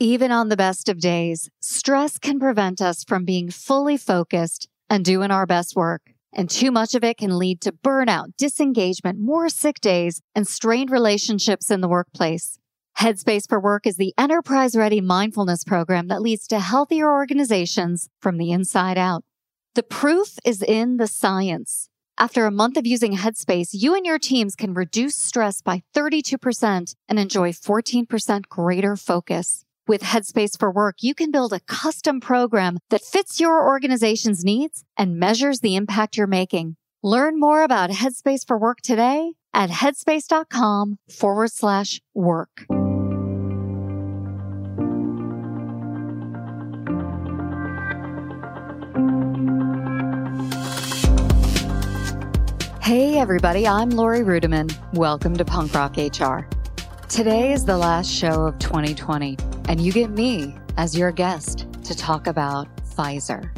Even on the best of days, stress can prevent us from being fully focused and doing our best work. And too much of it can lead to burnout, disengagement, more sick days, and strained relationships in the workplace. Headspace for Work is the enterprise ready mindfulness program that leads to healthier organizations from the inside out. The proof is in the science. After a month of using Headspace, you and your teams can reduce stress by 32% and enjoy 14% greater focus. With Headspace for Work, you can build a custom program that fits your organization's needs and measures the impact you're making. Learn more about Headspace for Work today at headspace.com forward slash work. Hey, everybody, I'm Laurie Ruettimann. Welcome to Punk Rock HR. Today is the last show of 2020, and you get me as your guest to talk about Pfizer.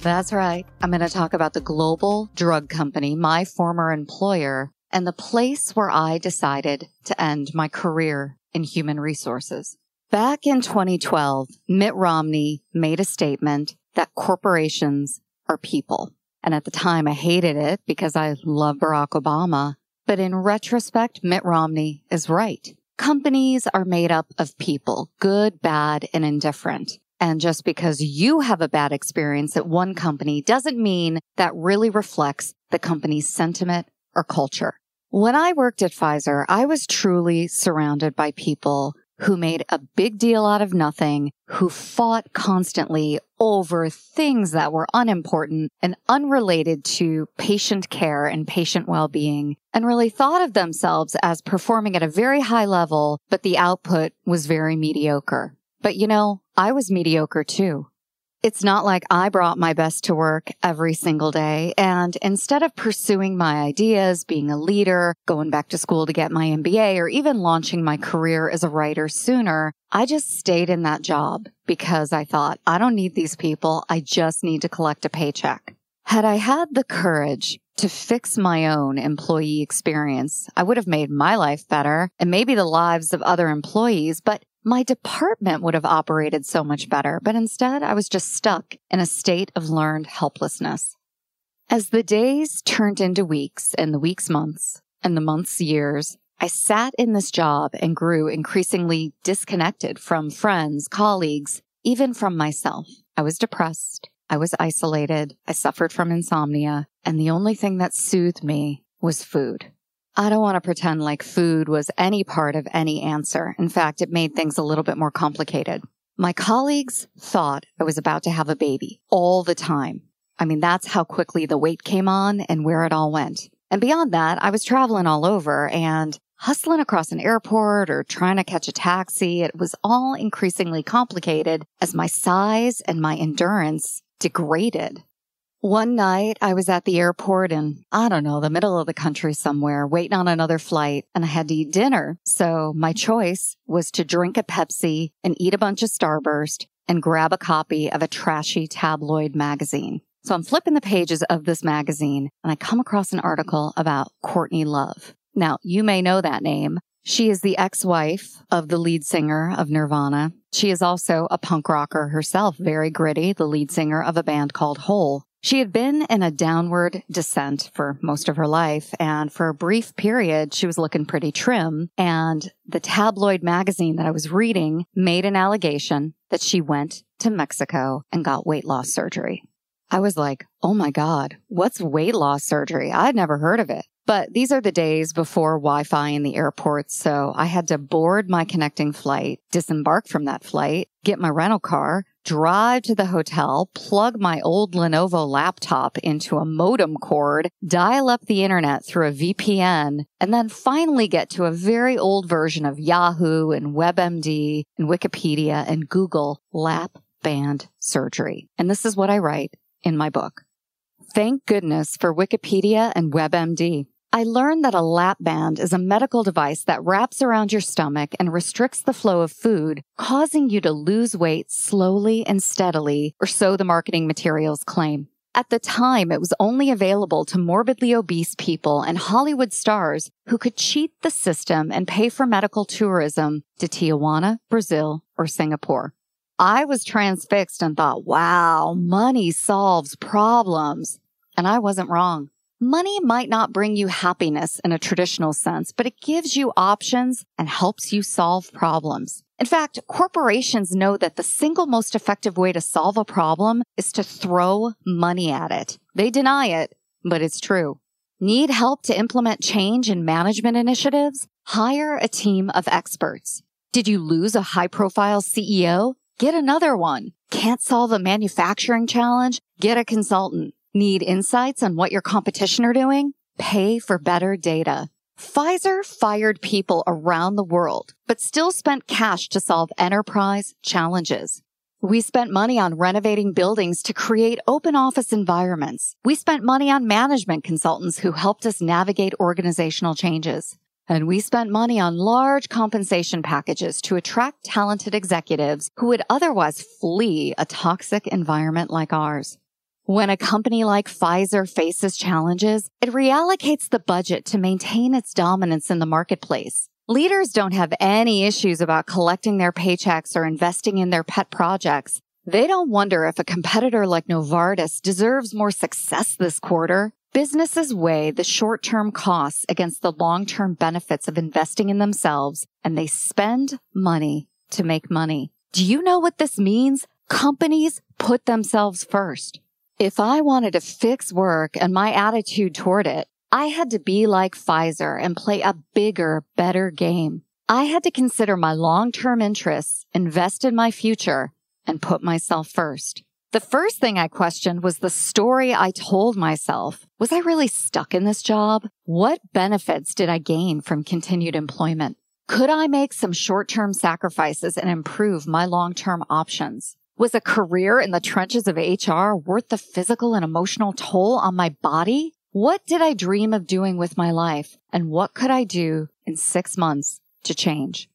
That's right. I'm going to talk about the global drug company, my former employer, and the place where I decided to end my career in human resources. Back in 2012, Mitt Romney made a statement that corporations are people. And at the time, I hated it because I love Barack Obama. But in retrospect, Mitt Romney is right. Companies are made up of people, good, bad, and indifferent. And just because you have a bad experience at one company doesn't mean that really reflects the company's sentiment or culture. When I worked at Pfizer, I was truly surrounded by people who made a big deal out of nothing, who fought constantly over things that were unimportant and unrelated to patient care and patient well-being, and really thought of themselves as performing at a very high level, but the output was very mediocre. But you know, I was mediocre too. It's not like I brought my best to work every single day. And instead of pursuing my ideas, being a leader, going back to school to get my MBA, or even launching my career as a writer sooner, I just stayed in that job because I thought, I don't need these people. I just need to collect a paycheck. Had I had the courage to fix my own employee experience, I would have made my life better and maybe the lives of other employees, but my department would have operated so much better, but instead I was just stuck in a state of learned helplessness. As the days turned into weeks and the weeks months and the months years, I sat in this job and grew increasingly disconnected from friends, colleagues, even from myself. I was depressed. I was isolated. I suffered from insomnia. And the only thing that soothed me was food. I don't want to pretend like food was any part of any answer. In fact, it made things a little bit more complicated. My colleagues thought I was about to have a baby all the time. I mean, that's how quickly the weight came on and where it all went. And beyond that, I was traveling all over and hustling across an airport or trying to catch a taxi. It was all increasingly complicated as my size and my endurance degraded. One night I was at the airport in, I don't know, the middle of the country somewhere, waiting on another flight, and I had to eat dinner. So my choice was to drink a Pepsi and eat a bunch of Starburst and grab a copy of a trashy tabloid magazine. So I'm flipping the pages of this magazine and I come across an article about Courtney Love. Now, you may know that name. She is the ex-wife of the lead singer of Nirvana. She is also a punk rocker herself, very gritty, the lead singer of a band called Hole. She had been in a downward descent for most of her life, and for a brief period, she was looking pretty trim. And the tabloid magazine that I was reading made an allegation that she went to Mexico and got weight loss surgery. I was like, oh my God, what's weight loss surgery? I'd never heard of it. But these are the days before Wi Fi in the airport. So I had to board my connecting flight, disembark from that flight, get my rental car, drive to the hotel, plug my old Lenovo laptop into a modem cord, dial up the internet through a VPN, and then finally get to a very old version of Yahoo and WebMD and Wikipedia and Google lap band surgery. And this is what I write in my book. Thank goodness for Wikipedia and WebMD. I learned that a lap band is a medical device that wraps around your stomach and restricts the flow of food, causing you to lose weight slowly and steadily, or so the marketing materials claim. At the time, it was only available to morbidly obese people and Hollywood stars who could cheat the system and pay for medical tourism to Tijuana, Brazil, or Singapore. I was transfixed and thought, wow, money solves problems. And I wasn't wrong. Money might not bring you happiness in a traditional sense, but it gives you options and helps you solve problems. In fact, corporations know that the single most effective way to solve a problem is to throw money at it. They deny it, but it's true. Need help to implement change in management initiatives? Hire a team of experts. Did you lose a high profile CEO? Get another one. Can't solve a manufacturing challenge? Get a consultant. Need insights on what your competition are doing? Pay for better data. Pfizer fired people around the world, but still spent cash to solve enterprise challenges. We spent money on renovating buildings to create open office environments. We spent money on management consultants who helped us navigate organizational changes. And we spent money on large compensation packages to attract talented executives who would otherwise flee a toxic environment like ours. When a company like Pfizer faces challenges, it reallocates the budget to maintain its dominance in the marketplace. Leaders don't have any issues about collecting their paychecks or investing in their pet projects. They don't wonder if a competitor like Novartis deserves more success this quarter. Businesses weigh the short-term costs against the long-term benefits of investing in themselves, and they spend money to make money. Do you know what this means? Companies put themselves first. If I wanted to fix work and my attitude toward it, I had to be like Pfizer and play a bigger, better game. I had to consider my long-term interests, invest in my future, and put myself first. The first thing I questioned was the story I told myself. Was I really stuck in this job? What benefits did I gain from continued employment? Could I make some short-term sacrifices and improve my long-term options? Was a career in the trenches of HR worth the physical and emotional toll on my body? What did I dream of doing with my life? And what could I do in six months to change?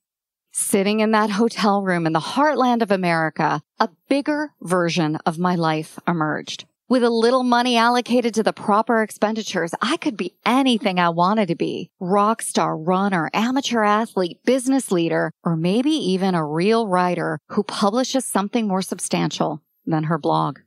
Sitting in that hotel room in the heartland of America, a bigger version of my life emerged. With a little money allocated to the proper expenditures, I could be anything I wanted to be. Rock star, runner, amateur athlete, business leader, or maybe even a real writer who publishes something more substantial than her blog.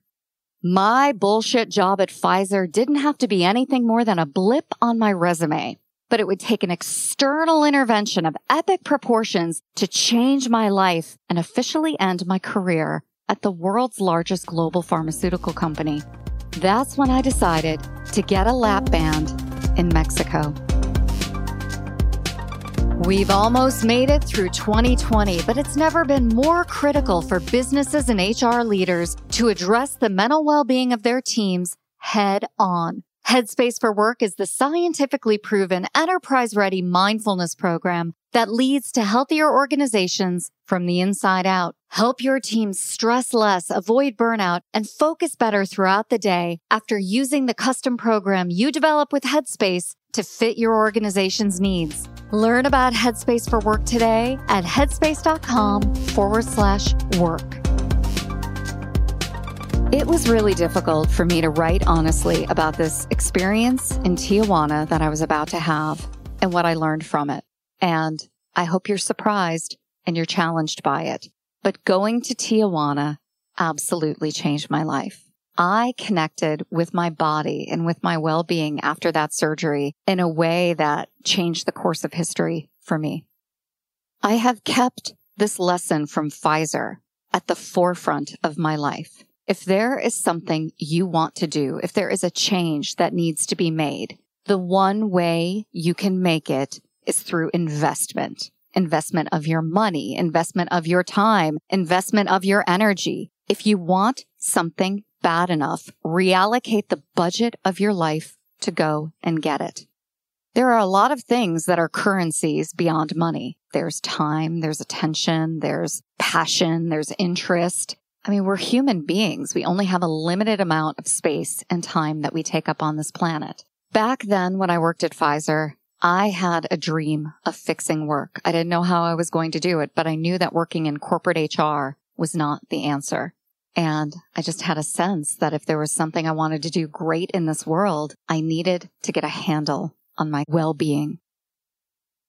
My bullshit job at Pfizer didn't have to be anything more than a blip on my resume, but it would take an external intervention of epic proportions to change my life and officially end my career at the world's largest global pharmaceutical company. That's when I decided to get a lap band in Mexico. We've almost made it through 2020, but it's never been more critical for businesses and HR leaders to address the mental well-being of their teams head on. Headspace for Work is the scientifically proven enterprise ready mindfulness program that leads to healthier organizations from the inside out. Help your team stress less, avoid burnout, and focus better throughout the day after using the custom program you develop with Headspace to fit your organization's needs. Learn about Headspace for Work today at headspace.com forward slash work. It was really difficult for me to write honestly about this experience in Tijuana that I was about to have and what I learned from it. And I hope you're surprised and you're challenged by it. But going to Tijuana absolutely changed my life. I connected with my body and with my well-being after that surgery in a way that changed the course of history for me. I have kept this lesson from Pfizer at the forefront of my life. If there is something you want to do, if there is a change that needs to be made, the one way you can make it is through investment. Investment of your money, investment of your time, investment of your energy. If you want something bad enough, reallocate the budget of your life to go and get it. There are a lot of things that are currencies beyond money. There's time, there's attention, there's passion, there's interest. I mean, we're human beings. We only have a limited amount of space and time that we take up on this planet. Back then, when I worked at Pfizer, I had a dream of fixing work. I didn't know how I was going to do it, but I knew that working in corporate HR was not the answer. And I just had a sense that if there was something I wanted to do great in this world, I needed to get a handle on my well being.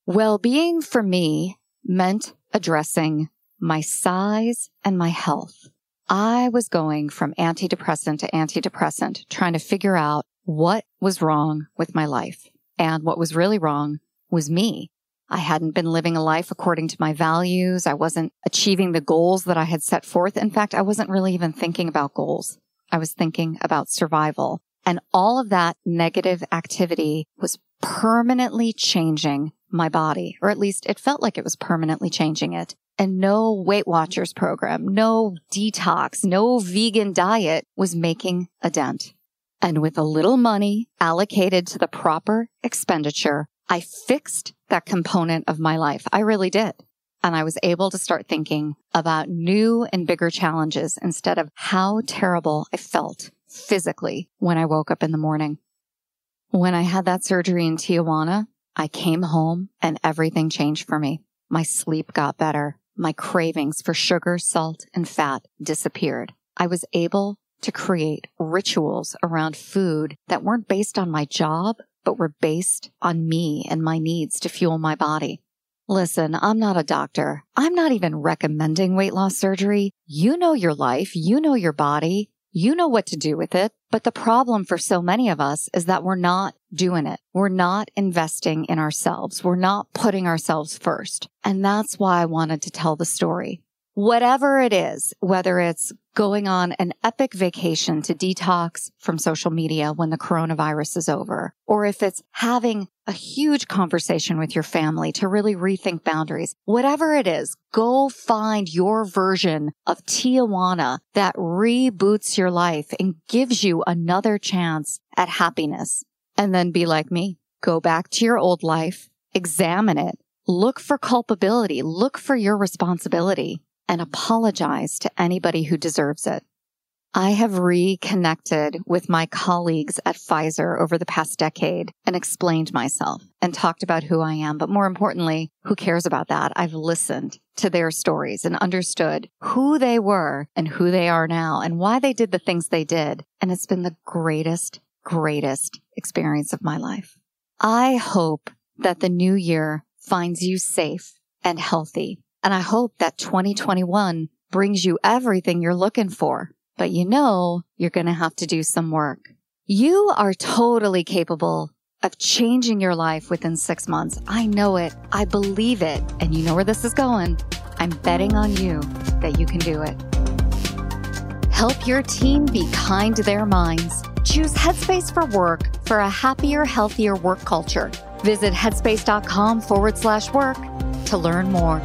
Well being for me meant addressing my size and my health. I was going from antidepressant to antidepressant, trying to figure out what was wrong with my life. And what was really wrong was me. I hadn't been living a life according to my values. I wasn't achieving the goals that I had set forth. In fact, I wasn't really even thinking about goals. I was thinking about survival. And all of that negative activity was permanently changing my body, or at least it felt like it was permanently changing it. And no Weight Watchers program, no detox, no vegan diet was making a dent. And with a little money allocated to the proper expenditure, I fixed that component of my life. I really did. And I was able to start thinking about new and bigger challenges instead of how terrible I felt physically when I woke up in the morning. When I had that surgery in Tijuana, I came home and everything changed for me. My sleep got better. My cravings for sugar, salt, and fat disappeared. I was able to create rituals around food that weren't based on my job, but were based on me and my needs to fuel my body. Listen, I'm not a doctor. I'm not even recommending weight loss surgery. You know your life. You know your body. You know what to do with it. But the problem for so many of us is that we're not doing it. We're not investing in ourselves. We're not putting ourselves first. And that's why I wanted to tell the story whatever it is, whether it's going on an epic vacation to detox from social media when the coronavirus is over, or if it's having a huge conversation with your family to really rethink boundaries, whatever it is, go find your version of Tijuana that reboots your life and gives you another chance at happiness. And then be like me. Go back to your old life, examine it, look for culpability, look for your responsibility and apologize to anybody who deserves it. I have reconnected with my colleagues at Pfizer over the past decade and explained myself and talked about who I am. But more importantly, who cares about that? I've listened to their stories and understood who they were and who they are now and why they did the things they did. And it's been the greatest, greatest experience of my life. I hope that the new year finds you safe and healthy and I hope that 2021 brings you everything you're looking for. But you know, you're going to have to do some work. You are totally capable of changing your life within six months. I know it. I believe it. And you know where this is going. I'm betting on you that you can do it. Help your team be kind to their minds. Choose Headspace for work for a happier, healthier work culture. Visit headspace.com forward slash work to learn more.